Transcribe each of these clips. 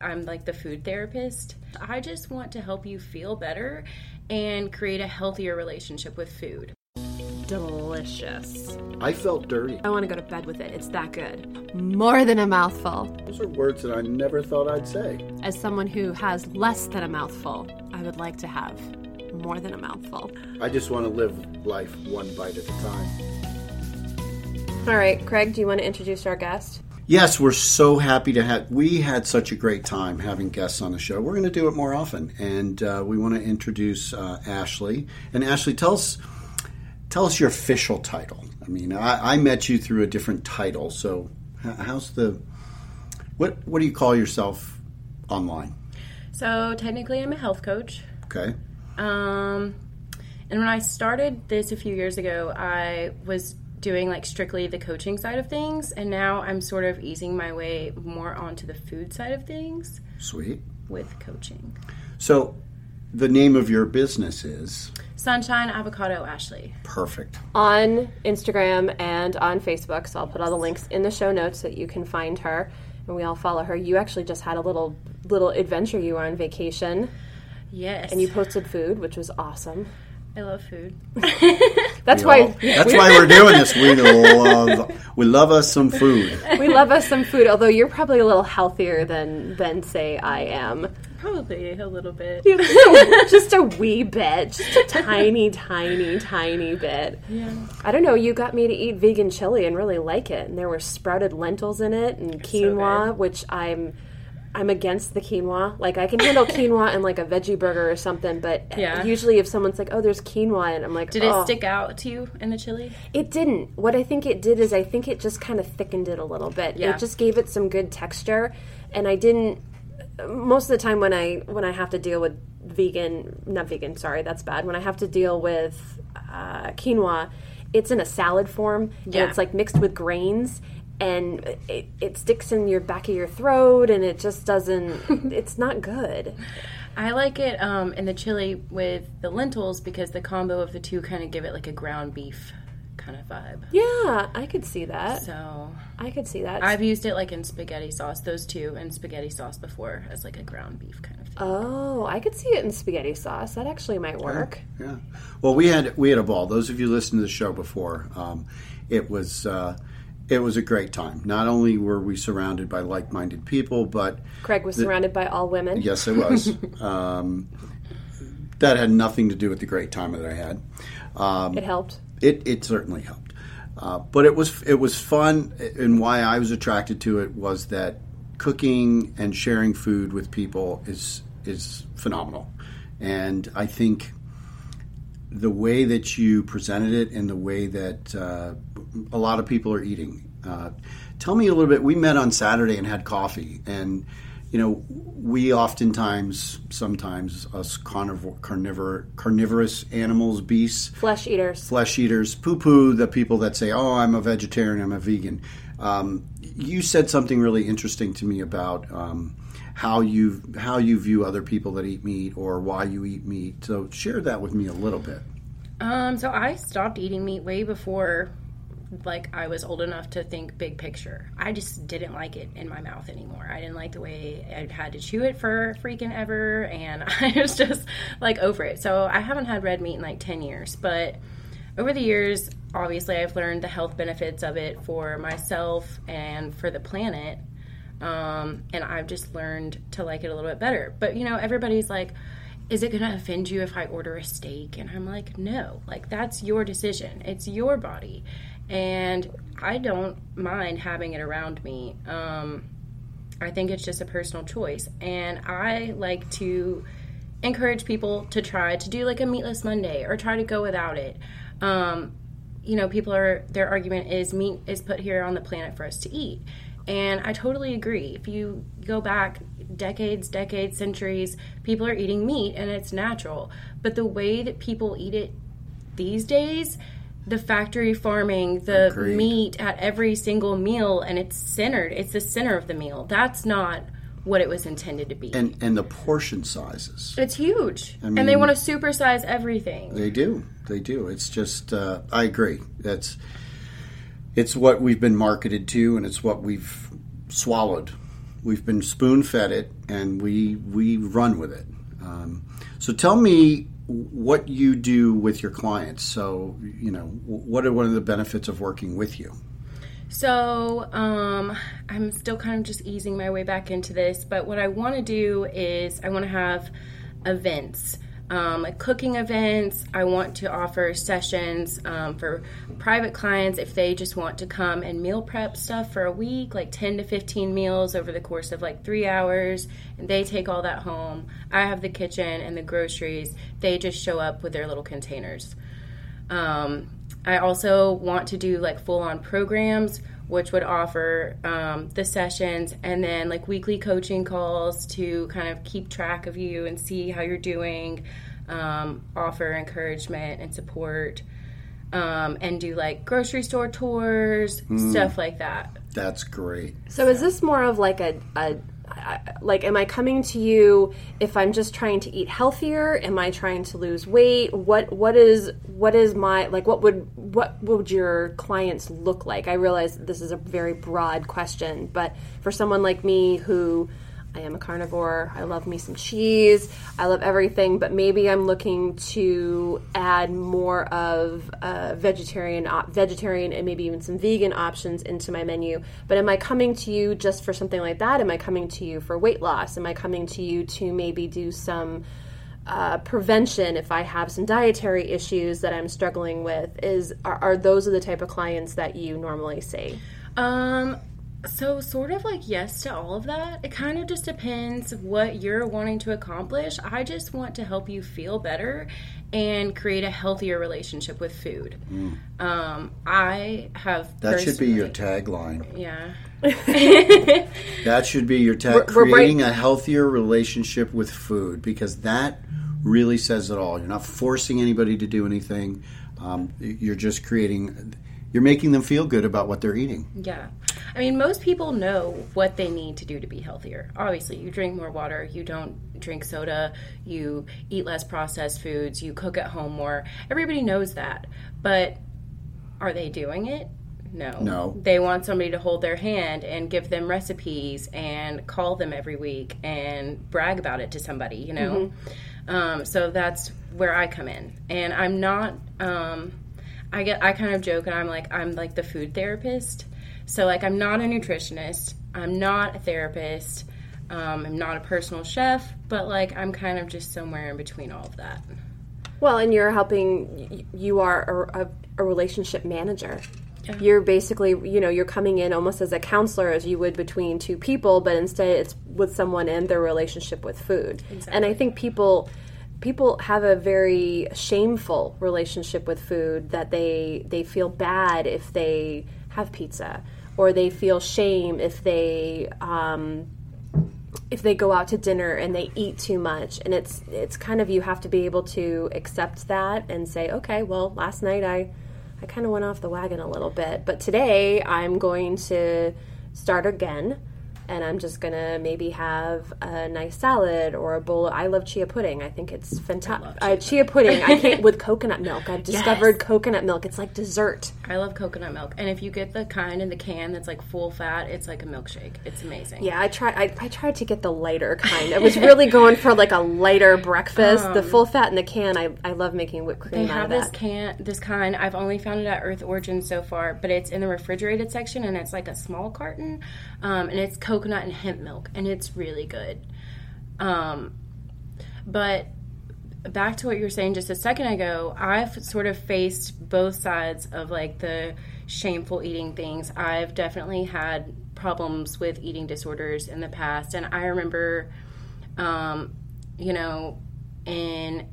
I'm like the food therapist. I just want to help you feel better and create a healthier relationship with food. Delicious. I felt dirty. I want to go to bed with it. It's that good. More than a mouthful. Those are words that I never thought I'd say. As someone who has less than a mouthful, I would like to have more than a mouthful. I just want to live life one bite at a time. All right, Craig, do you want to introduce our guest? Yes, we're so happy to have. We had such a great time having guests on the show. We're going to do it more often, and uh, we want to introduce uh, Ashley. And Ashley, tell us, tell us your official title. I mean, I, I met you through a different title, so how's the what? What do you call yourself online? So technically, I'm a health coach. Okay, Um, and when I started this a few years ago, I was doing like strictly the coaching side of things, and now I'm sort of easing my way more onto the food side of things sweet. with coaching. So, the name of your business is Sunshine Avocado Ashley. perfect. On Instagram and on Facebook, so I'll put all the links in the show notes so that you can find her and we all follow her. You actually just had a little little adventure. You were on vacation Yes, and you posted food, which was awesome. I love food. That's We why all- that's why we're doing this. We love we love us some food. we love us some food. Although you're probably a little healthier than than say I am. Probably a little bit. just a wee bit, just a tiny, tiny, tiny bit. Yeah. I don't know. You got me to eat vegan chili and really like it, and there were sprouted lentils in it and quinoa, good. which I'm. I'm against the quinoa. Like I can handle quinoa and like a veggie burger or something, but Yeah. usually if someone's like, "Oh, there's quinoa," and I'm like, Did it "Oh." stick out to you in the chili? It didn't. What I think it did is I think it just kind of thickened it a little bit. Yeah. It just gave it some good texture, and I didn't. Most of the time when I when I have to deal with vegan, not vegan, sorry, that's bad. When I have to deal with uh, quinoa, it's in a salad form, Yeah. and it's like mixed with grains. And it, it sticks in your back of your throat, and it just doesn't. it's not good. I like it um, in the chili with the lentils because the combo of the two kind of give it like a ground beef kind of vibe. Yeah, I could see that. So I could see that. I've used it like in spaghetti sauce, those two, and spaghetti sauce before as like a ground beef kind of thing. oh, I could see it in spaghetti sauce. That actually might work. Yeah. Well, we had we had a ball. Those of you listened to the show before, um, it was uh, it was a great time. Not only were we surrounded by like minded people, but Craig was surrounded by all women. yes, it was. um, that had nothing to do with the great time that I had. Um, It helped. it it certainly helped. Uh, but it was it was fun, and why I was attracted to it was that cooking and sharing food with people is is phenomenal, and I think the way that you presented it and the way that uh, a lot of people are eating. Uh, tell me a little bit. We met on Saturday and had coffee, and you know, we oftentimes, sometimes us carnivore, carnivore, carnivorous animals, beasts, Flesh eaters. flesh eaters poo poo the people that say, "Oh, I'm a vegetarian, I'm a vegan." Um, you said something really interesting to me about um, how you how you view other people that eat meat or why you eat meat. So share that with me a little bit. Um, so I stopped eating meat way before like I was old enough to think big picture. I just didn't like it in my mouth anymore. I didn't like the way I had to chew it for freaking ever and I was just like over it. So I haven't had red meat in like 10 years, but over the years, obviously I've learned the health benefits of it for myself and for the planet. Um, and I've just learned to like it a little bit better. But you know, everybody's like, is it going to offend you if I order a steak? And I'm like, no, like that's your decision. It's your body. And I don't mind having it around me. Um, I think it's just a personal choice. And I like to encourage people to try to do like a meatless Monday or try to go without it. Um, you know, people are, their argument is meat is put here on the planet for us to eat. And I totally agree. If you go back decades, decades, centuries, people are eating meat and it's natural. But the way that people eat it these days, the factory farming, the Agreed. meat at every single meal, and it's centered. It's the center of the meal. That's not what it was intended to be. and and the portion sizes. it's huge, and mean- they want to supersize everything. They do. They do. It's just. Uh, I agree. That's. It's what we've been marketed to, and it's what we've swallowed. We've been spoon fed it, and we we run with it. Um, so tell me what you do with your clients. So you know, what are one of the benefits of working with you? So, um, I'm still kind of just easing my way back into this, but what I want to do is I want to have events, um, like cooking events. I want to offer sessions um, for private clients if they just want to come and meal prep stuff for a week, like 10 to 15 meals over the course of like three hours, and they take all that home. I have the kitchen and the groceries. They just show up with their little containers. Um, I also want to do like full on programs, which would offer um, the sessions and then like weekly coaching calls to kind of keep track of you and see how you're doing, um, offer encouragement and support, um, and do like grocery store tours, stuff like that. That's great. So is this more of like a, a I- like am I coming to you if I'm just trying to eat healthier? Am I trying to lose weight? What what is what is my like what would what would your clients look like? I realize this is a very broad question, but for someone like me who I am a carnivore. I love me some cheese. I love everything, but maybe I'm looking to add more of vegetarian, op- vegetarian, and maybe even some vegan options into my menu. But am I coming to you just for something like that? Am I coming to you for weight loss? Am I coming to you to maybe do some uh, prevention if I have some dietary issues that I'm struggling with? Is are, are those are the type of clients that you normally see? Um, so sort of like yes to all of that. It kind of just depends what you're wanting to accomplish. I just want to help you feel better and create a healthier relationship with food. Um, I have Mm. That should be your tagline. yeah. That should be your tag. We're- we're right- creating a healthier relationship with food because that really says it all. You're not forcing anybody to do anything. Um, you're just creating. You're making them feel good about what they're eating. Yeah. I mean, most people know what they need to do to be healthier. Obviously, you drink more water, you don't drink soda, you eat less processed foods, you cook at home more. Everybody knows that. But are they doing it? No. No. They want somebody to hold their hand and give them recipes and call them every week and brag about it to somebody, you know? Um, so that's where I come in. And I'm not, um, I get, I kind of joke and I'm like, I'm like the food therapist. So, like, I'm not a nutritionist, I'm not a therapist, um, I'm not a personal chef, but like, I'm kind of just somewhere in between all of that. Well, and you're helping. You are a, a, a relationship manager. You're basically, you know, you're coming in almost as a counselor as you would between two people, but instead it's with someone and their relationship with food. And I think people people have a very shameful relationship with food that they they feel bad if they have pizza or they feel shame if they um, if they go out to dinner and they eat too much. And it's it's kind of you have to be able to accept that and say okay well last night i i kind of went off the wagon a little bit but today i'm going to start again and i'm just gonna maybe have a nice salad or a bowl Of, i love chia pudding i think it's fantastic uh, chia pudding i can't with coconut milk i've discovered coconut milk it's like dessert I love coconut milk. And if you get the kind in the can that's like full fat, it's like a milkshake. It's amazing. Yeah, I tried. I, I tried to get the lighter kind. I was really going for like a lighter breakfast. the full fat in the can. I, I love making whipped cream They have this can, this kind. I've only found it at Earth Origin so far, but it's in the refrigerated section, and it's like a small carton, um, and it's coconut and hemp milk, and it's really good. Um, but back to what you were saying just a second ago, I've sort of faced both sides of like the shameful eating things. I've definitely had problems with eating disorders in the past, and I remember, um, you know, in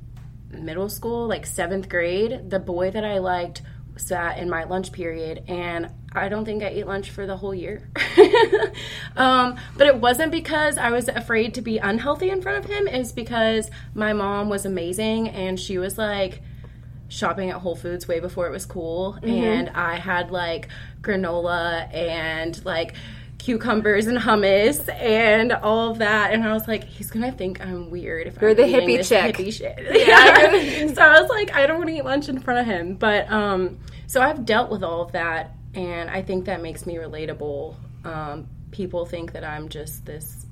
middle school, like seventh grade, the boy that I liked sat in my lunch period, and I don't think I ate lunch for the whole year. um, but it wasn't because I was afraid to be unhealthy in front of him. It's because my mom was amazing and she was like shopping at Whole Foods way before it was cool. And I had like granola and like cucumbers and hummus and all of that. And I was like, he's gonna think I'm weird if You're I'm the hippie this chick. hippie shit. Yeah. so I was like, I don't want to eat lunch in front of him. But um, so I've dealt with all of that, and I think that makes me relatable. Um, people think that I'm just this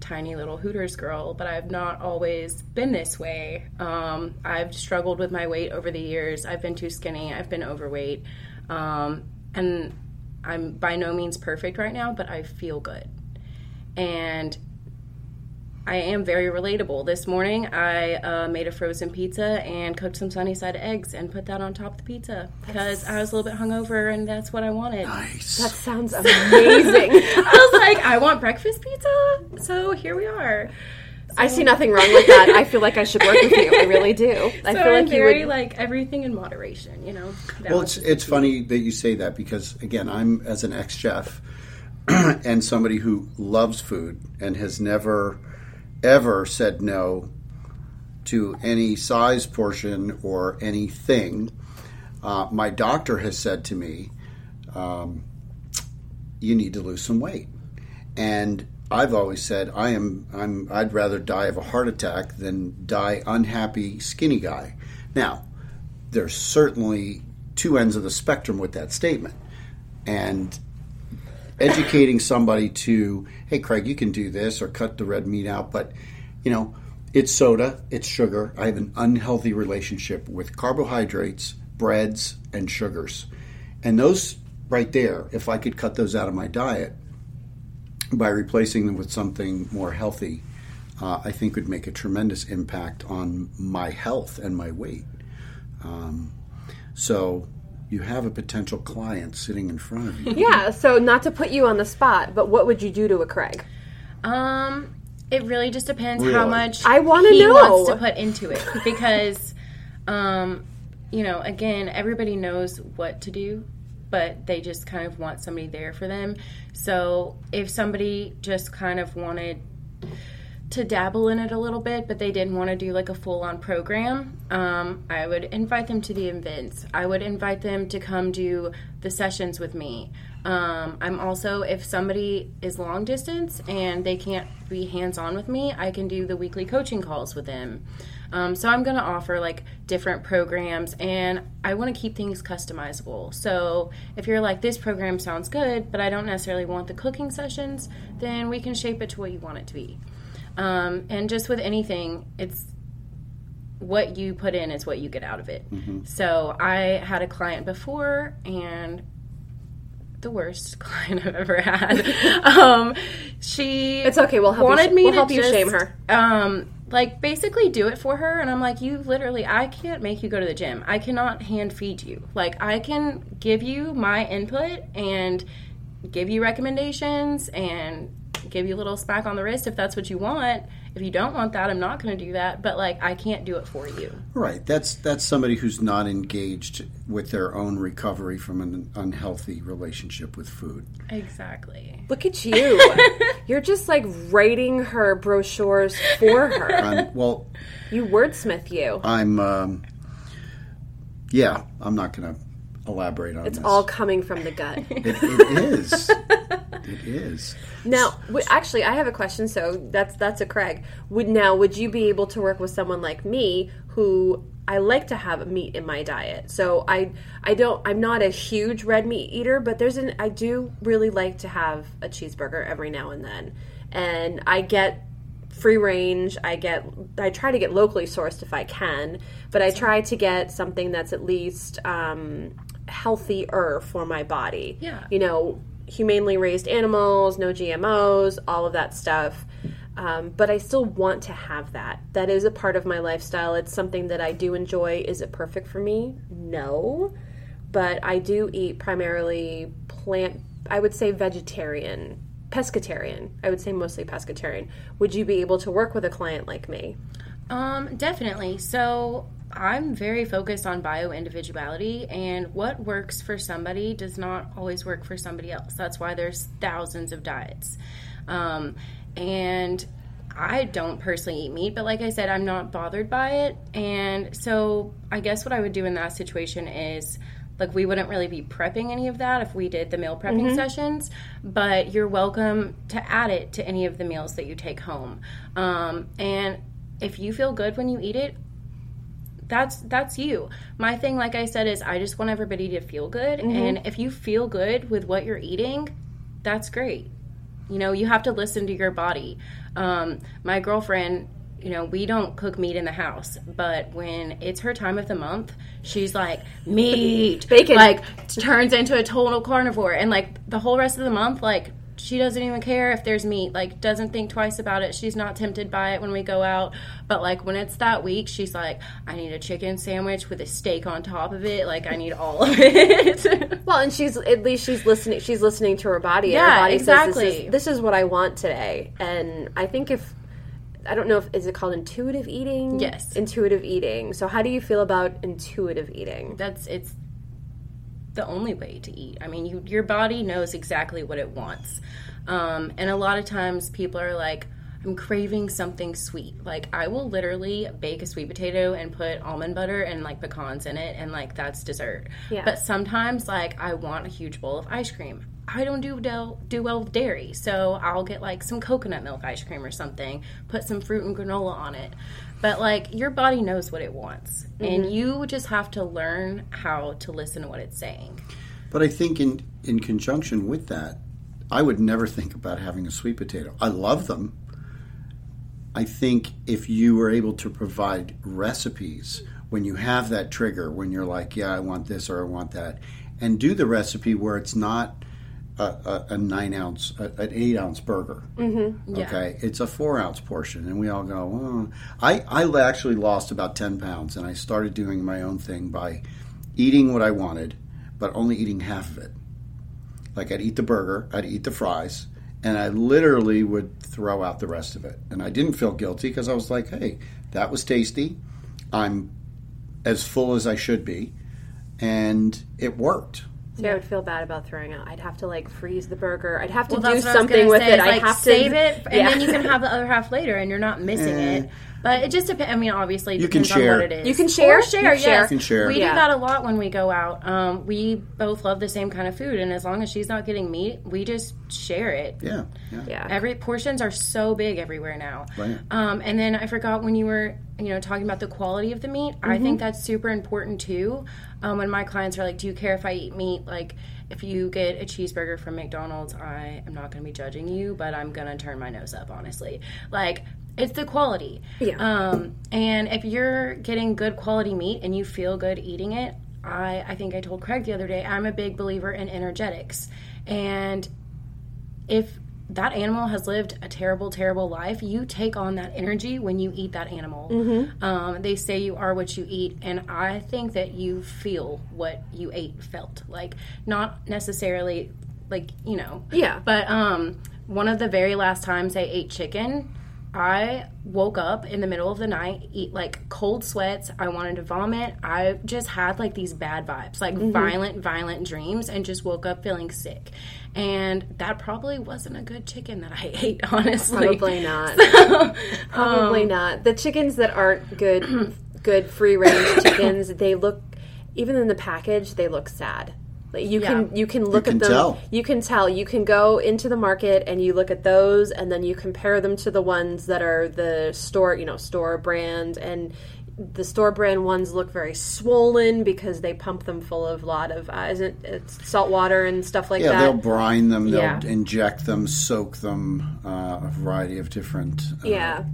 tiny little Hooters girl, but I've not always been this way. Um, I've struggled with my weight over the years. I've been too skinny. I've been overweight, um, and I'm by no means perfect right now, but I feel good. And I am very relatable. This morning, I uh, made a frozen pizza and cooked some sunny side eggs and put that on top of the pizza because I was a little bit hungover and that's what I wanted. Nice. That sounds amazing. I was like, I want breakfast pizza, so here we are. I see nothing wrong with that. I feel like I should work with you. I really do. I So feel I'm like you very would. like everything in moderation, you know. Well, it's it's funny that you say that because again, I'm as an ex chef and somebody who loves food and has never ever said no to any size portion or anything. Uh, my doctor has said to me, um, "You need to lose some weight," and I've always said I am I'm I'd rather die of a heart attack than die unhappy skinny guy. Now, there's certainly two ends of the spectrum with that statement. And educating somebody to, hey, Craig, you can do this or cut the red meat out, but, you know, it's soda, it's sugar. I have an unhealthy relationship with carbohydrates, breads, and sugars. And those right there, if I could cut those out of my diet by replacing them with something more healthy, uh, I think would make a tremendous impact on my health and my weight. Um, so you have a potential client sitting in front of you. Yeah, so not to put you on the spot, but what would you do to a Craig? Um, it really just depends Really? how much I wanna know. wants to put into it because, um, you know, again, everybody knows what to do, but they just kind of want somebody there for them. So if somebody just kind of wanted to dabble in it a little bit, but they didn't want to do like a full on program, um, I would invite them to the events. I would invite them to come do the sessions with me. Um, I'm also, if somebody is long distance and they can't be hands on with me, I can do the weekly coaching calls with them. Um, so I'm going to offer like different programs and I want to keep things customizable. So if you're like, this program sounds good, but I don't necessarily want the cooking sessions, then we can shape it to what you want it to be. Um, and just with anything, it's what you put in is what you get out of it. So I had a client before, and the worst client I've ever had. um, she It's okay, we'll help you wanted sh- me we'll to help you just, shame her. Um, like basically do it for her, and I'm like, you literally, I can't make you go to the gym. I cannot hand feed you. Like I can give you my input and give you recommendations and give you a little smack on the wrist if that's what you want. If you don't want that, I'm not going to do that. But like, I can't do it for you. Right. That's that's somebody who's not engaged with their own recovery from an unhealthy relationship with food. Exactly. Look at you. You're just like writing her brochures for her. I'm, well, You wordsmith you. I'm. Um, yeah, I'm not going to elaborate on it. It's this. all coming from the gut. It, it is. it is. Now, w- actually, I have a question. So that's that's a Craig. Would now would you be able to work with someone like me who I like to have meat in my diet? So I I don't I'm not a huge red meat eater, but there's an I do really like to have a cheeseburger every now and then, and I get free range. I get I try to get locally sourced if I can, but I try to get something that's at least um, healthier for my body. Yeah. you know, humanely raised animals, no GMOs, all of that stuff. Um, but I still want to have that. That is a part of my lifestyle. It's something that I do enjoy. Is it perfect for me? No. But I do eat primarily plant, I would say vegetarian, pescatarian. I would say mostly pescatarian. Would you be able to work with a client like me? Um, definitely. So I'm very focused on bio individuality, and what works for somebody does not always work for somebody else. That's why there's thousands of diets. Um, and I don't personally eat meat, but like I said, I'm not bothered by it. And so I guess what I would do in that situation is like we wouldn't really be prepping any of that if we did the meal prepping sessions, but you're welcome to add it to any of the meals that you take home. Um, and if you feel good when you eat it, that's that's you. My thing, like I said, is I just want everybody to feel good, and if you feel good with what you're eating, that's great. You know, you have to listen to your body. Um, my girlfriend, you know, we don't cook meat in the house, but when it's her time of the month, she's like meat, Bacon. like turns into a total carnivore, and like the whole rest of the month, like she doesn't even care if there's meat like doesn't think twice about it she's not tempted by it when we go out but like when it's that week she's like i need a chicken sandwich with a steak on top of it like i need all of it Well, and she's at least she's listening. She's listening to her body. and Yeah, her body Says, this, exactly. is, this is what I want today. And I think if I don't know if is it called intuitive eating. Yes. intuitive eating. So how do you feel about intuitive eating? that's it's the only way to eat. I mean, you, your body knows exactly what it wants. Um, and a lot of times people are like, I'm craving something sweet. Like, I will literally bake a sweet potato and put almond butter and like pecans in it, and like that's dessert. Yeah. But sometimes, like, I want a huge bowl of ice cream. I don't do del- do well with dairy, so I'll get like some coconut milk ice cream or something, put some fruit and granola on it. But like your body knows what it wants, and mm-hmm. you just have to learn how to listen to what it's saying. But I think in in conjunction with that, I would never think about having a sweet potato. I love them. I think if you were able to provide recipes when you have that trigger, when you're like, yeah, I want this or I want that, and do the recipe where it's not a, a, nine ounce, a, an eight ounce burger. Mm-hmm. Yeah. Okay, it's a four ounce portion, and we all go. Oh. I I actually lost about ten pounds, and I started doing my own thing by eating what I wanted, but only eating half of it. Like I'd eat the burger, I'd eat the fries, and I literally would throw out the rest of it. And I didn't feel guilty because I was like, hey, that was tasty. I'm as full as I should be. And it worked. See, I would feel bad about throwing out. I'd have to like freeze the burger. I'd have to Well, do that's what I was something with say, it. is, I'd like, have to save it, and Yeah. then you can have the other half later, and you're not missing it. Mm. But it just depends. I mean, obviously, it You can depends on share. what it is. You can share. Or share. You can share. yes. You can share. We Yeah. do that a lot when we go out. Um, we both love the same kind of food, and as long as she's not getting meat, we just share it. Yeah. Yeah. yeah. Every portions are so big everywhere now. Right. Um, and then I forgot when you were, you know, talking about the quality of the meat. I think that's super important too. Um, when my clients are like, "Do you care if I eat meat?" Like, if you get a cheeseburger from McDonald's, I am not going to be judging you, but I'm going to turn my nose up, honestly. Like, it's the quality. Yeah. Um, and if you're getting good quality meat and you feel good eating it, I, I think I told Craig the other day, I'm a big believer in energetics. And if that animal has lived a terrible, terrible life, you take on that energy when you eat that animal. Um, they say you are what you eat, and I think that you feel what you ate felt. Like, not necessarily, like, you know. Yeah. But um, one of the very last times I ate chicken, I woke up in the middle of the night, eat like cold sweats. I wanted to vomit. I just had like these bad vibes, like violent, violent dreams, and just woke up feeling sick. And that probably wasn't a good chicken that I ate, honestly. Probably not. Um, Probably not. The chickens that aren't good, good free range chickens, they look, even in the package, they look sad. Like you can you can look can at them. tell. You can tell. You can go into the market and you look at those, and then you compare them to the ones that are the store, you know, store brand, and the store brand ones look very swollen because they pump them full of a lot of uh, isn't it salt water and stuff like Yeah, that. Yeah, they'll brine them, they'll Yeah. inject them, soak them, uh, a variety of different uh, yeah.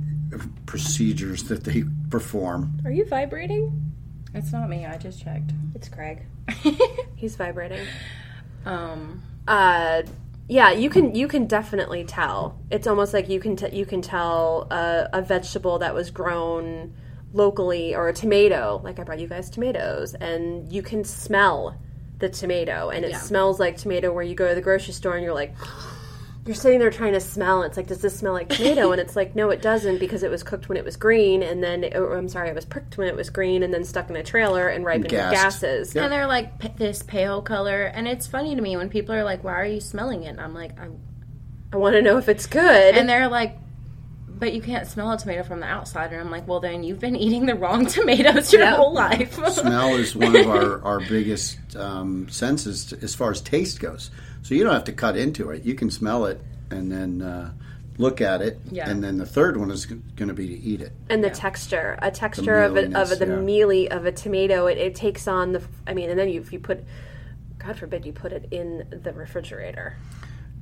procedures that they perform. Are you vibrating? It's not me. I just checked. It's Craig. He's vibrating. Um, Uh, yeah, you can you can definitely tell. It's almost like you can t- you can tell a, a vegetable that was grown locally or a tomato. Like I brought you guys tomatoes, and you can smell the tomato, and it Yeah. smells like tomato. Where you go to the grocery store and you're like, you're sitting there trying to smell. It's like, does this smell like tomato? and it's like, no, it doesn't because it was cooked when it was green, and then or, oh, I'm sorry, it was pricked when it was green, and then stuck in a trailer and ripened with gassed. gases. And they're like p- this pale color, and it's funny to me when people are like, "Why are you smelling it?" And I'm like, I, I want to know if it's good. and they're like, "But you can't smell a tomato from the outside." And I'm like, "Well, then you've been eating the wrong tomatoes your Yep. whole life." Smell is one of our, our biggest um, senses to, as far as taste goes. So you don't have to cut into it. You can smell it and then uh, look at it. Yeah. And then the third one is going to be to eat it. and the texture, a texture of, a, of mealiness, the yeah. mealy of a tomato, it, it takes on the. I mean, and then you, if you put, God forbid, you put it in the refrigerator.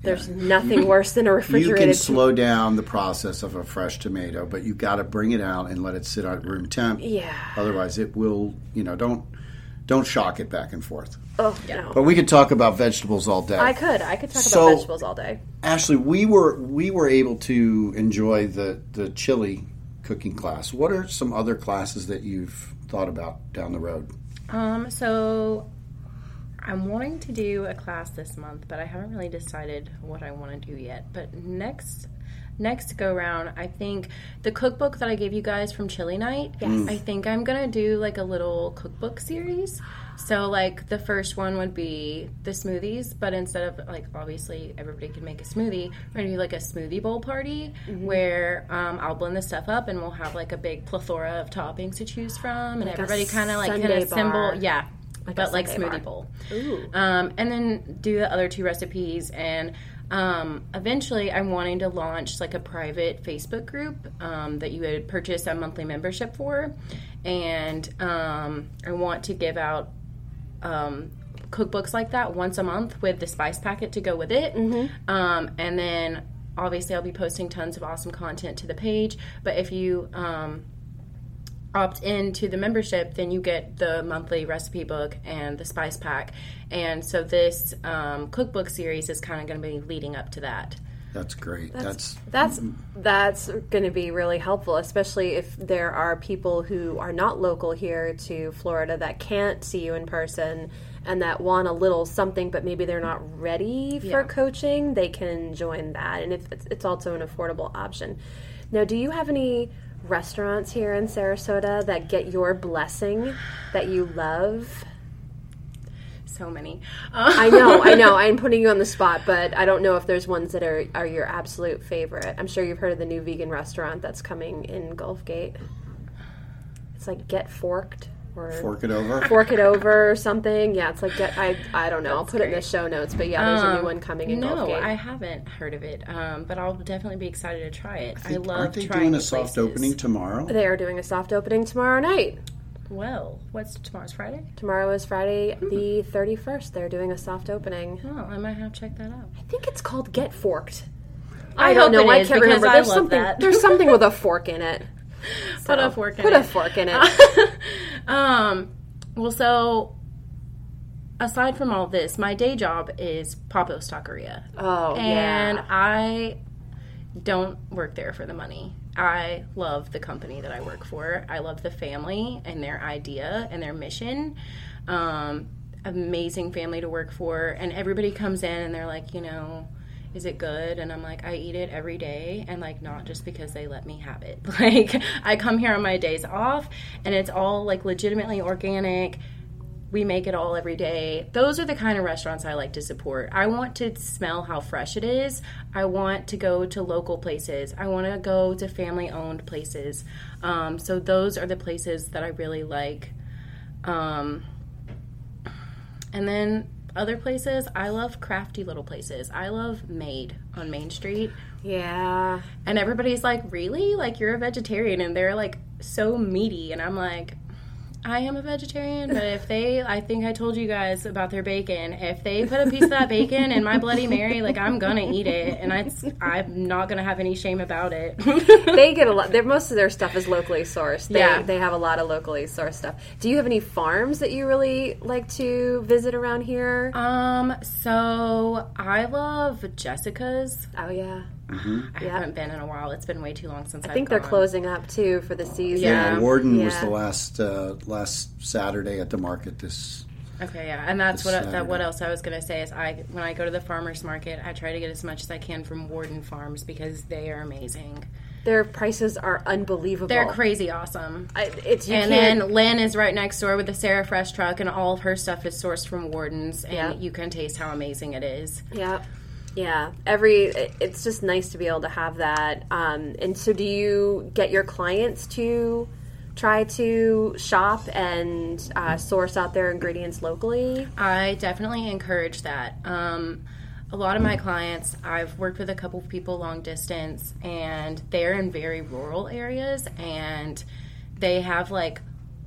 There's nothing worse than a refrigerator. You refrigerated. can slow down the process of a fresh tomato, but you've got to bring it out and let it sit at room temp. Yeah. Otherwise, it will. You know, don't don't shock it back and forth. oh no. But we could talk about vegetables all day. I could. I could talk So- about vegetables all day. Ashley, we were we were able to enjoy the the chili cooking class. What are some other classes that you've thought about down the road? Um, so I'm wanting to do a class this month, but I haven't really decided what I want to do yet. But next next go round, I think the cookbook that I gave you guys from Chili Night, yes. I think I'm gonna do like a little cookbook series. So like the first one would be the smoothies, but instead of like obviously everybody can make a smoothie, we're gonna do like a smoothie bowl party where um, I'll blend the stuff up and we'll have like a big plethora of toppings to choose from, and Like everybody kind of like of assemble, yeah, Like a but like smoothie bar. bowl. Um, and then do the other two recipes. And um, eventually, I'm wanting to launch like a private Facebook group um, that you would purchase a monthly membership for. And um, I want to give out um, cookbooks like that once a month with the spice packet to go with it. Um, and then obviously, I'll be posting tons of awesome content to the page. But if you um, opt into the membership, then you get the monthly recipe book and the spice pack. And so this um, cookbook series is kind of going to be leading up to that. That's great. That's, That's that's going to be really helpful, especially if there are people who are not local here to Florida that can't see you in person and that want a little something, but maybe they're not ready for Yeah. coaching. They can join that, and if it's, it's also an affordable option. Now, do you have any restaurants here in Sarasota that get your blessing that you love? So many. I know, I know. I'm putting you on the spot, but I don't know if there's ones that are are your absolute favorite. I'm sure you've heard of the new vegan restaurant that's coming in Gulf Gate. It's like Get Forked or fork it over. Fork It Over or something. Yeah, it's like Get. I I don't know. I'll put it in the show notes. But yeah, there's a new one coming in No, Gate. I haven't heard of it, um, but I'll definitely be excited to try it. I, think- love Aren't they trying doing a soft places. opening tomorrow? they are doing a soft opening tomorrow night. Well, what's tomorrow's Friday? Tomorrow is Friday the 31st. They're doing a soft opening. Oh, I might have to check that out. I think it's called Get Forked. I I, don't hope know. it I is, can't because remember. I There's love something. that. There's something with a fork in it. Put a fork in Put it. a fork in it. Um, well, so aside from all this, my day job is Papo's Taqueria. Oh, and yeah. I don't work there for the money. I love the company that I work for. I love the family and their idea and their mission. Um, amazing family to work for, and everybody comes in and they're like, you know, is it good? And I'm like, I eat it every day, and like not just because they let me have it. Like I come here on my days off, and it's all like legitimately organic we make it all every day. Those are the kind of restaurants I like to support. I want to smell how fresh it is. I want to go to local places. I want to go to family owned places. Um, so those are the places that I really like. Um, and then other places, I love crafty little places. I love Made on Main Street. Yeah. And everybody's like, really? Like, you're a vegetarian? And they're like, so meaty. And I'm like, I am a vegetarian, but if they, I think I told you guys about their bacon. If they put a piece of that bacon in my Bloody Mary, like, I'm gonna eat it. And I, I'm not gonna have any shame about it. They get a lot. Their, most of their stuff is locally sourced. They, Yeah. They have a lot of locally sourced stuff. Do you have any farms that you really like to visit around here? um, so I love Jessica's. oh, yeah. I haven't been in a while. It's been way too long since I think they're closing up too for the season. Yeah. Yeah, Worden was the last uh, last Saturday at the market this Okay, yeah, and that's This what that, what else I was gonna say is I when I go to the farmers market, I try to get as much as I can from Worden Farms because they are amazing. Their prices are unbelievable. They're crazy awesome. I, it's you and can't. then Lynn is right next door with the Sarah Fresh truck, and all of her stuff is sourced from Wordens, and Yeah. you can taste how amazing it is. Yeah. Yeah. Every it's just nice to be able to have that. Um, and so do you get your clients to try to shop and uh, source out their ingredients locally? I definitely encourage that. Um, a lot of my clients, I've worked with a couple of people long distance, and they're in very rural areas, and they have like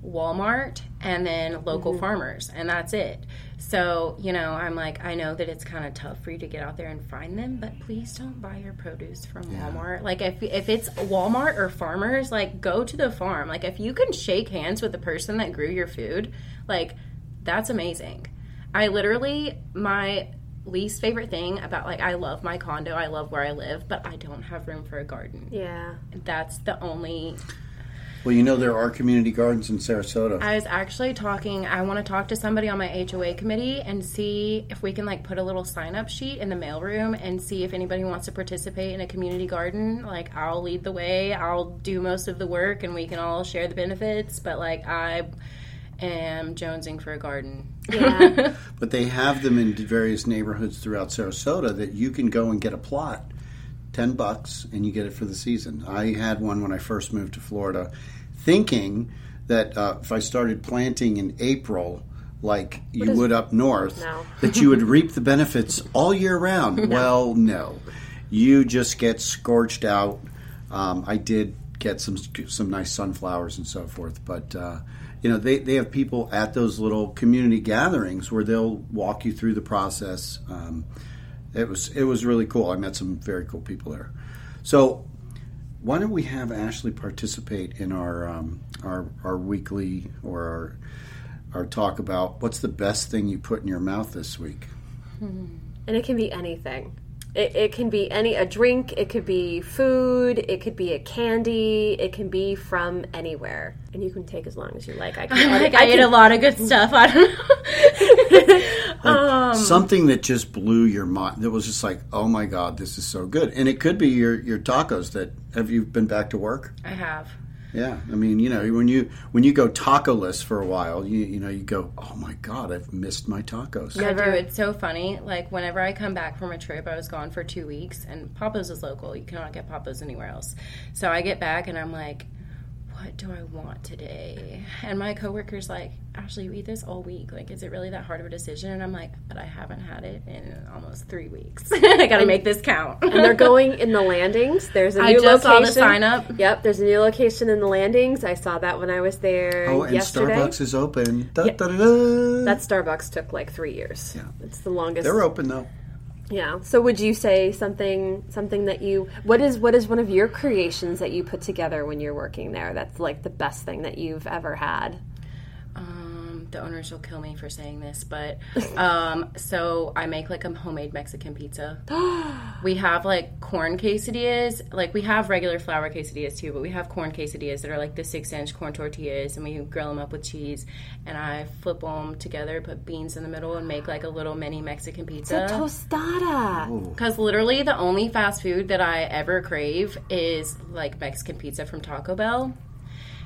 Walmart and then local mm-hmm. farmers, and that's it. So, you know, I'm like, I know that it's kind of tough for you to get out there and find them, but please don't buy your produce from Walmart. Like, if, if it's Walmart or farmers, like, go to the farm. Like, if you can shake hands with the person that grew your food, like, that's amazing. I literally, my least favorite thing about, like, I love my condo, I love where I live, but I don't have room for a garden. Yeah. That's the only Well, you know there are community gardens in Sarasota. I was actually talking. I want to talk to somebody on my HOA committee and see if we can like put a little sign up sheet in the mailroom and see if anybody wants to participate in a community garden. Like I'll lead the way. I'll do most of the work, and we can all share the benefits. But like I am jonesing for a garden. Yeah. But they have them in various neighborhoods throughout Sarasota that you can go and get a plot, ten bucks, and you get it for the season. I had one when I first moved to Florida, thinking that uh, if I started planting in April, like you would up north, No. that you would reap the benefits all year round. Well, no, you just get scorched out. Um, I did get some some nice sunflowers and so forth, but. Uh, you know they, they have people at those little community gatherings where they'll walk you through the process um, it was it was really cool. I met some very cool people there. So why don't we have ashley participate in our um, our, our weekly or our, our talk about what's the best thing you put in your mouth this week? And it can be anything. It, it can be any a drink. It could be food. It could be a candy. It can be from anywhere, and you can take as long as you like. I can. like I, ate a lot of good stuff. I don't know. Um, like, something that just blew your mind that was just like oh my god this is so good and it could be your your tacos that have you been back to work I have. Yeah, I mean, you know, when you when you go taco-less for a while, you you know, you go, "Oh my god, I've missed my tacos." I do. It's so funny. Like whenever I come back from a trip, I was gone for two weeks, and Papo's is local. You cannot get Papo's anywhere else. So I get back, and I'm like, "What do I want today?" And my coworker's like, "Ashley, you eat this all week. Like, is it really that hard of a decision?" And I'm like, "But I haven't had it in almost three weeks. I got to make this count." and they're going in the landings. There's a I new just saw location. the sign up. Yep, there's a new location in the landings. I saw that when I was there Oh, and yesterday. Starbucks is open. Da, da, da, da. that Starbucks took like three years. Yeah. It's the longest. They're open though. Yeah. So would you say something something that you what is what is one of your creations that you put together when you're working there that's like the best thing that you've ever had? Um, the owners will kill me for saying this, but um, so I make like a homemade Mexican pizza. we have like corn quesadillas, like we have regular flour quesadillas too, but we have corn quesadillas that are like the six inch corn tortillas, and we grill them up with cheese, and I flip them together, put beans in the middle, and make like a little mini Mexican pizza. a Tostada. Because literally the only fast food that I ever crave is like Mexican pizza from Taco Bell.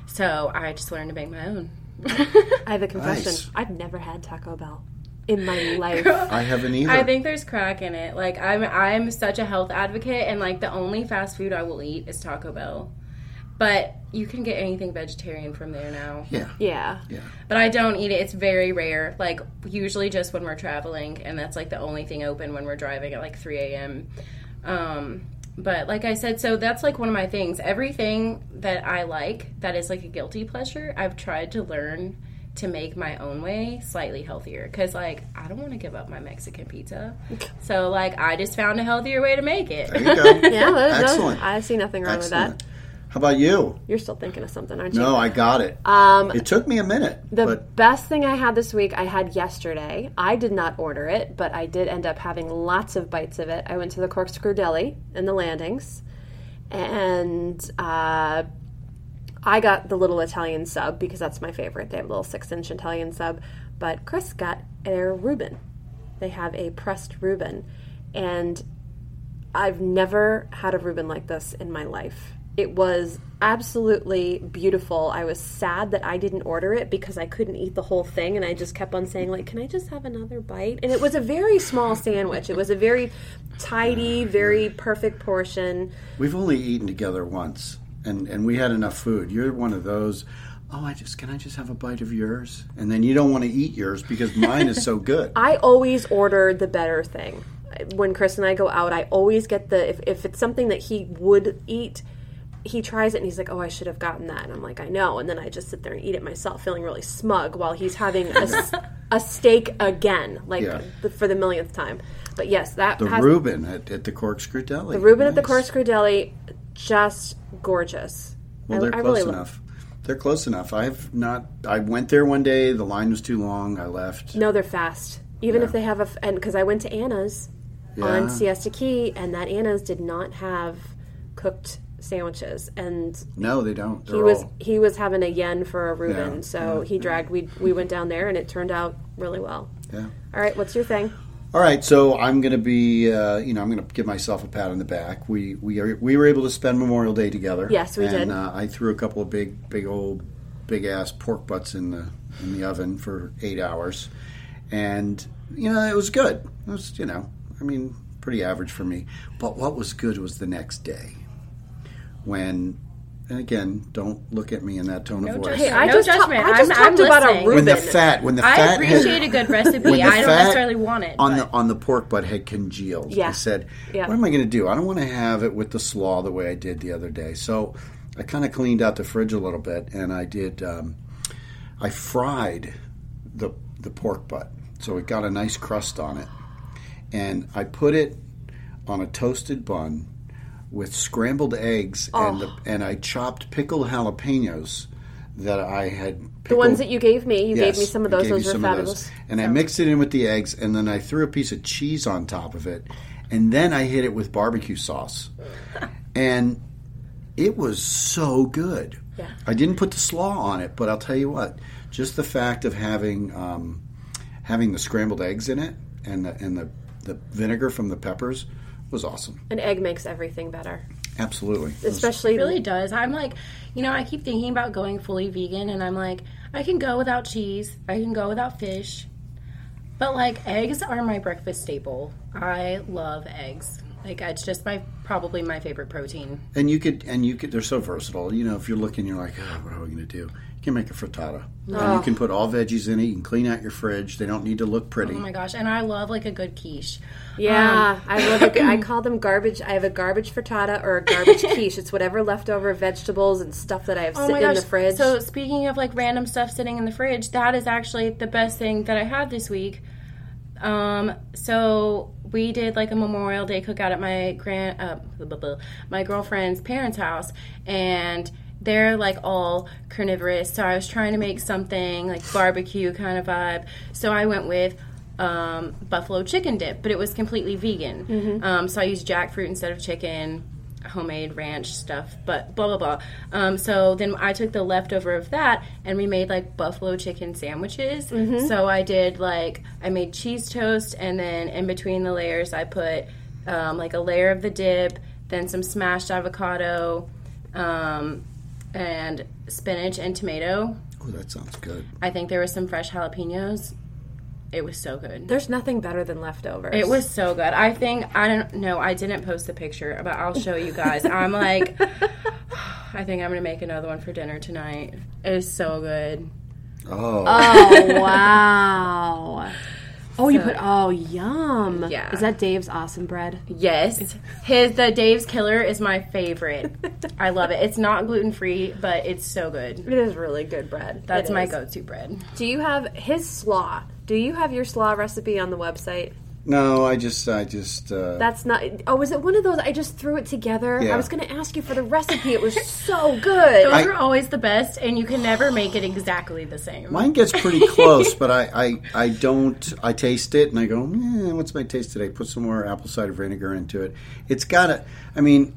So I just learned to make my own. I have a confession. Nice. I've never had Taco Bell in my life. I haven't either. I think there's crack in it. Like I'm I'm such a health advocate and like the only fast food I will eat is Taco Bell. But you can get anything vegetarian from there now. yeah, yeah. yeah. But I don't eat it. It's very rare. Like usually just when we're traveling and that's like the only thing open when we're driving at like 3 a.m. Um but like I said, so that's like one of my things. Everything that I like that is like a guilty pleasure, I've tried to learn to make my own way slightly healthier because like I don't want to give up my Mexican pizza. So like I just found a healthier way to make it. There you go. Yeah, that is Excellent. I see nothing wrong with that. How about you? You're still thinking of something, aren't you? No, I got it. Um, it took me a minute, The but best thing I had this week, I had yesterday. I did not order it, but I did end up having lots of bites of it. I went to the Corkscrew Deli in the landings, and uh, I got the little Italian sub because that's my favorite. They have a little six inch Italian sub. but Chris got their Reuben. They have a pressed Reuben, and I've never had a Reuben like this in my life. It was absolutely beautiful. I was sad that I didn't order it because I couldn't eat the whole thing and I just kept on saying like, "Can I just have another bite?" And it was a very small sandwich. It was a very tidy, very perfect portion. We've only eaten together once, and and we had enough food. You're one of those. Oh, I just can I just have a bite of yours, and then you don't want to eat yours because mine is so good. I always order the better thing. When Chris and I go out, I always get the if, if it's something that he would eat, he tries it and he's like, "Oh, I should have gotten that." And I'm like, "I know." And then I just sit there and eat it myself, feeling really smug while he's having a steak again, like Yeah. the, for the millionth time. But yes, that The has Reuben at, at the Corkscrew Deli. the Reuben at the Corkscrew Deli, just gorgeous. Well, they're I close really lo- enough. They're close enough. I've not. I went there one day. The line was too long. I left. No, they're fast. Even if they have a, and because I went to Anna's Yeah. on Siesta Key, and that Anna's did not have cooked sandwiches, and No, they don't. They're he was all- he was having a yen for a Reuben, Yeah, so he dragged. We we went down there, and it turned out really well. yeah. All right, what's your thing? All right, so I'm going to be, uh, you know, I'm going to give myself a pat on the back. We we are, we were able to spend Memorial Day together. Yes, we and, did. Uh, I threw a couple of big, big old, big ass pork butts in the in the oven for eight hours, and you know it was good. It was, you know, I mean, pretty average for me. But what was good was the next day, when, and again, don't look at me in that tone of voice. Hey, I No just ta- judgment. I just I'm- I'm talked about a. Reuben. when the fat, when the I fat had- appreciate a good recipe. when the I don't fat necessarily want it. on but- the on the pork butt had congealed. Yeah. I said, Yeah. "What am I going to do? I don't want to have it with the slaw the way I did the other day." So I kind of cleaned out the fridge a little bit, and I did. Um, I fried the the pork butt, so it got a nice crust on it, and I put it on a toasted bun with scrambled eggs, and the, and I chopped pickled jalapenos that I had. The ones that you gave me, you gave me some of those. Those were fabulous. And I mixed it in with the eggs, and then I threw a piece of cheese on top of it, and then I hit it with barbecue sauce, and it was so good. Yeah. I didn't put the slaw on it, but I'll tell you what, just the fact of having um, having the scrambled eggs in it and the, and the the vinegar from the peppers was awesome. An egg makes everything better, Absolutely. Especially It really does. I'm like, you know, I keep thinking about going fully vegan, and I'm like, I can go without cheese, I can go without fish, but like eggs are my breakfast staple. I love eggs. Like it's just my probably my favorite protein. And you could, and you could. They're so versatile. You know, if you're looking, you're like, oh, what are we going to do? You can make a frittata, and you can put all veggies in it. You can clean out your fridge. They don't need to look pretty. Oh my gosh, and I love like a good quiche. Yeah, I love it. I call them garbage. I have a garbage frittata or a garbage quiche. It's whatever leftover vegetables and stuff that I have Oh sitting in the fridge. So speaking of like random stuff sitting in the fridge, that is actually the best thing that I had this week. Um, so we did like a Memorial Day cookout at my grand, uh, my girlfriend's parents' house, and they're like all carnivorous. So I was trying to make something like barbecue kind of vibe. So I went with um, buffalo chicken dip, but it was completely vegan. Um, so I used jackfruit instead of chicken homemade ranch stuff, but blah blah blah. Um, so then I took the leftover of that and we made like buffalo chicken sandwiches. So I did like I made cheese toast and then in between the layers I put um, like a layer of the dip, then some smashed avocado, um, and spinach and tomato. Oh, that sounds good. I think there was some fresh jalapenos. It was so good. There's nothing better than leftovers. It was so good. I think I don't know. I didn't post the picture, but I'll show you guys. I'm like, I think I'm gonna make another one for dinner tonight. It is so good. Oh, Oh wow! Oh, you put oh yum. Yeah. Is that Dave's awesome bread? Yes, his the Dave's Killer is my favorite. I love it. It's not gluten free, but it's so good. It is really good bread. That's It my go-to bread. Do you have his slaw? Do you have your slaw recipe on the website? No, I just, I just. Uh, That's not. Oh, was it one of those? I just threw it together. Yeah. I was going to ask you for the recipe. It was so good. Those I- are always the best, and you can never make it exactly the same. Mine gets pretty close, but I, I, I don't. I taste it and I go, eh, "What's my taste today?" Put some more apple cider vinegar into it. It's got to. I mean,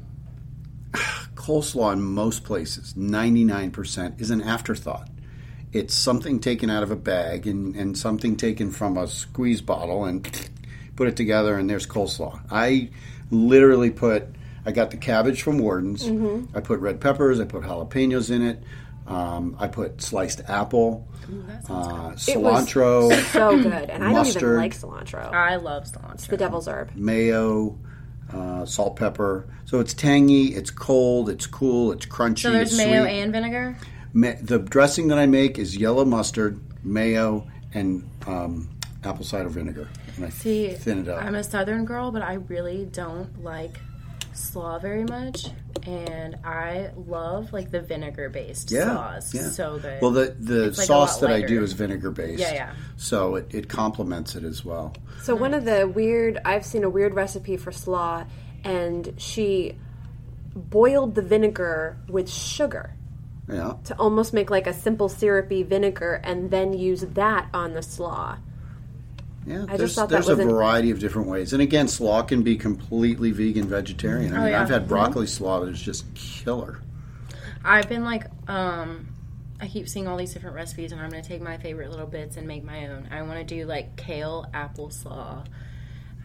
coleslaw in most places, ninety nine percent, is an afterthought. it's something taken out of a bag and, and something taken from a squeeze bottle and put it together, and there's coleslaw. I literally put, I got the cabbage from Worden's. Mm-hmm. I put red peppers. I put jalapenos in it. Um, I put sliced apple, uh, It was cilantro, so good, and I don't even like cilantro. I love cilantro. the devil's herb. mayo, uh, salt, pepper. So it's tangy, it's cold, it's cool, it's crunchy. So there's it's mayo sweet. and vinegar. Ma- the dressing that I make is yellow mustard, mayo, and um, apple cider vinegar. And I See, thin it out. I'm a southern girl, but I really don't like slaw very much, and I love like the vinegar based yeah, slaws. yeah. So good. Well, the the It's, like, sauce lot that I do is vinegar based. Yeah, yeah. So it, it complements it as well. So one of the weird, I've seen a weird recipe for slaw, and she boiled the vinegar with sugar Yeah. to almost make like a simple syrupy vinegar, and then use that on the slaw. Yeah, just there's, there's a variety of different ways. And again, slaw can be completely vegan vegetarian. I mean, Oh, yeah. I've had broccoli slaw that is just killer. I've been like, um, I keep seeing all these different recipes, and I'm gonna take my favorite little bits and make my own. I want to do like kale apple slaw.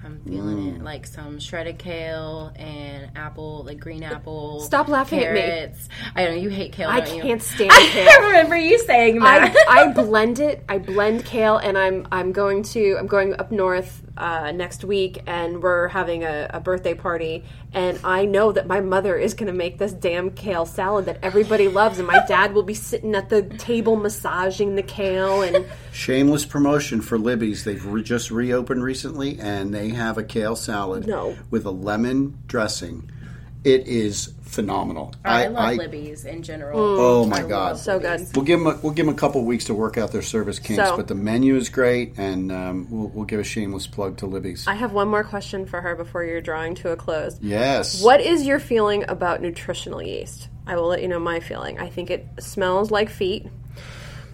I'm feeling Mm. it, like some shredded kale and apple, like green apple. Stop laughing at me. I know you hate kale. I don't you? can't stand kale. I remember you saying I, that. I blend it. I blend kale, and I'm I'm going to I'm going up north uh, next week, and we're having a, a birthday party, and I know that my mother is going to make this damn kale salad that everybody loves, and my dad will be sitting at the table massaging the kale, and Shameless promotion for Libby's. They've re- just reopened recently, and they have a kale salad No. with a lemon dressing. It is phenomenal. I, love Libby's in general. Oh my I god, love so good. We'll give them a, we'll give them a couple weeks to work out their service kinks, So- but the menu is great, and um, we'll, we'll give a shameless plug to Libby's. I have one more question for her before you're drawing to a close. yes. What is your feeling about nutritional yeast? I will let you know my feeling. I think it smells like feet.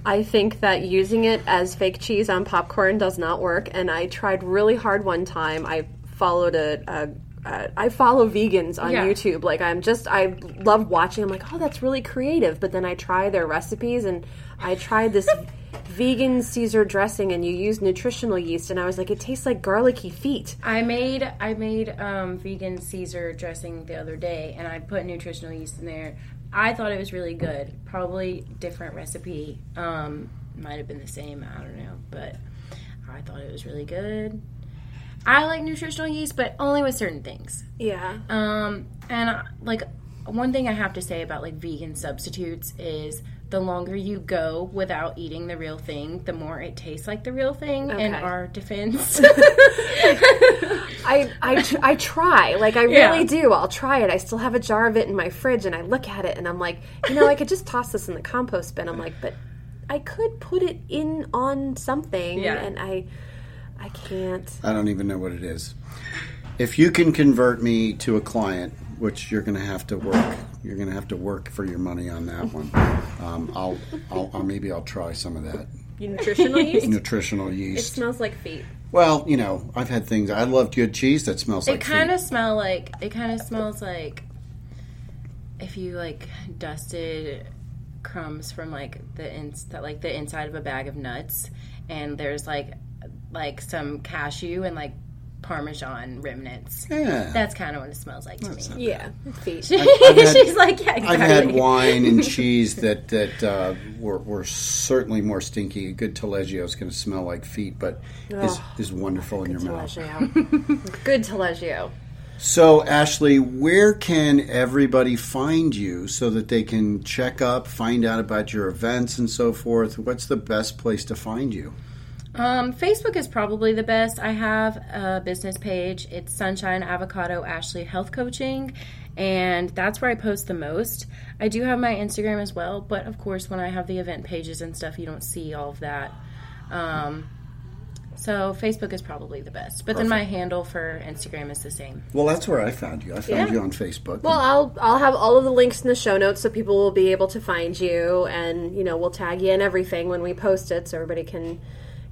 I think that using it as fake cheese on popcorn does not work. And I tried really hard one time. I followed a. a uh, I follow vegans on Yeah. YouTube. Like I'm just, I love watching. I'm like, oh, that's really creative. But then I try their recipes, and I tried this vegan Caesar dressing, and you use nutritional yeast, and I was like, it tastes like garlicky feet. I made I made um, vegan Caesar dressing the other day, and I put nutritional yeast in there. I thought it was really good. Probably different recipe. Um, might have been the same. I don't know, but I thought it was really good. I like nutritional yeast, but only with certain things. Yeah. Um, and uh, like one thing I have to say about like vegan substitutes is the longer you go without eating the real thing, the more it tastes like the real thing. In our defense, I, I, I try. Like, I Yeah. really do. I'll try it. I still have a jar of it in my fridge, and I look at it, and I'm like, you know, I could just toss this in the compost bin. I'm like, but I could put it in on something, Yeah. and I, I can't. I don't even know what it is. If you can convert me to a client, which you're going to have to work, you're going to have to work for your money on that one. Um, I'll, I'll, I'll maybe I'll try some of that Nutritional yeast? nutritional yeast. It smells like feet. Well, you know, I've had things. I love good cheese that smells it like kind of smell like it kind of smells like if you like dusted crumbs from like the ins that like the inside of a bag of nuts, and there's like like some cashew and like parmesan remnants. Yeah. That's kind of what it smells like to me. Yeah, feet. I've had- She's like, yeah, exactly. I've had wine and cheese that that uh, were, were certainly more stinky. A good Taleggio is going to smell like feet, but is, is wonderful in your mouth. Good Taleggio. So, Ashley, where can everybody find you so that they can check up, find out about your events and so forth? What's the best place to find you? Um, Facebook is probably the best. I have a business page. It's Sunshine Avocado Ashley Health Coaching, and that's where I post the most. I do have my Instagram as well, but of course, when I have the event pages and stuff, you don't see all of that. Um, so Facebook is probably the best, but then my handle for Instagram is the same. Well, that's where I found you. I found Yeah. you on Facebook. Well, I'll I'll have all of the links in the show notes so people will be able to find you, and you know we'll tag you in everything when we post it, so everybody can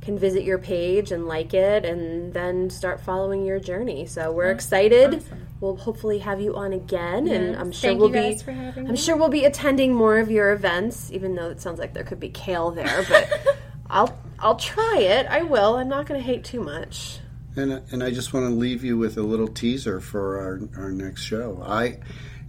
can visit your page and like it and then start following your journey. So we're excited. We'll hopefully have you on again and I'm sure Thank we'll you guys be for having I'm me. sure we'll be attending more of your events even though it sounds like there could be kale there, but I'll I'll try it. I will. I'm not going to hate too much. And, and I just want to leave you with a little teaser for our, our next show. I,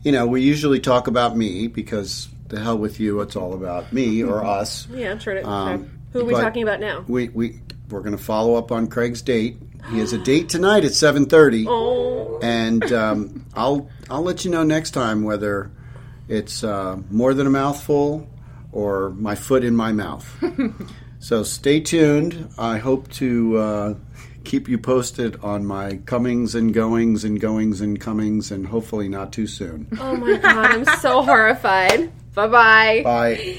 you know, we usually talk about me because the hell with you, it's all about me or us. Yeah, I'm sure to Um, Who are we but talking about now? We we we're going to follow up on Craig's date. He has a date tonight at seven thirty, Oh. and um, I'll I'll let you know next time whether it's uh, more than a mouthful or my foot in my mouth. so stay tuned. I hope to uh, keep you posted on my comings and goings and goings and comings, and hopefully not too soon. Oh my god, I'm so horrified. Bye-bye. Bye.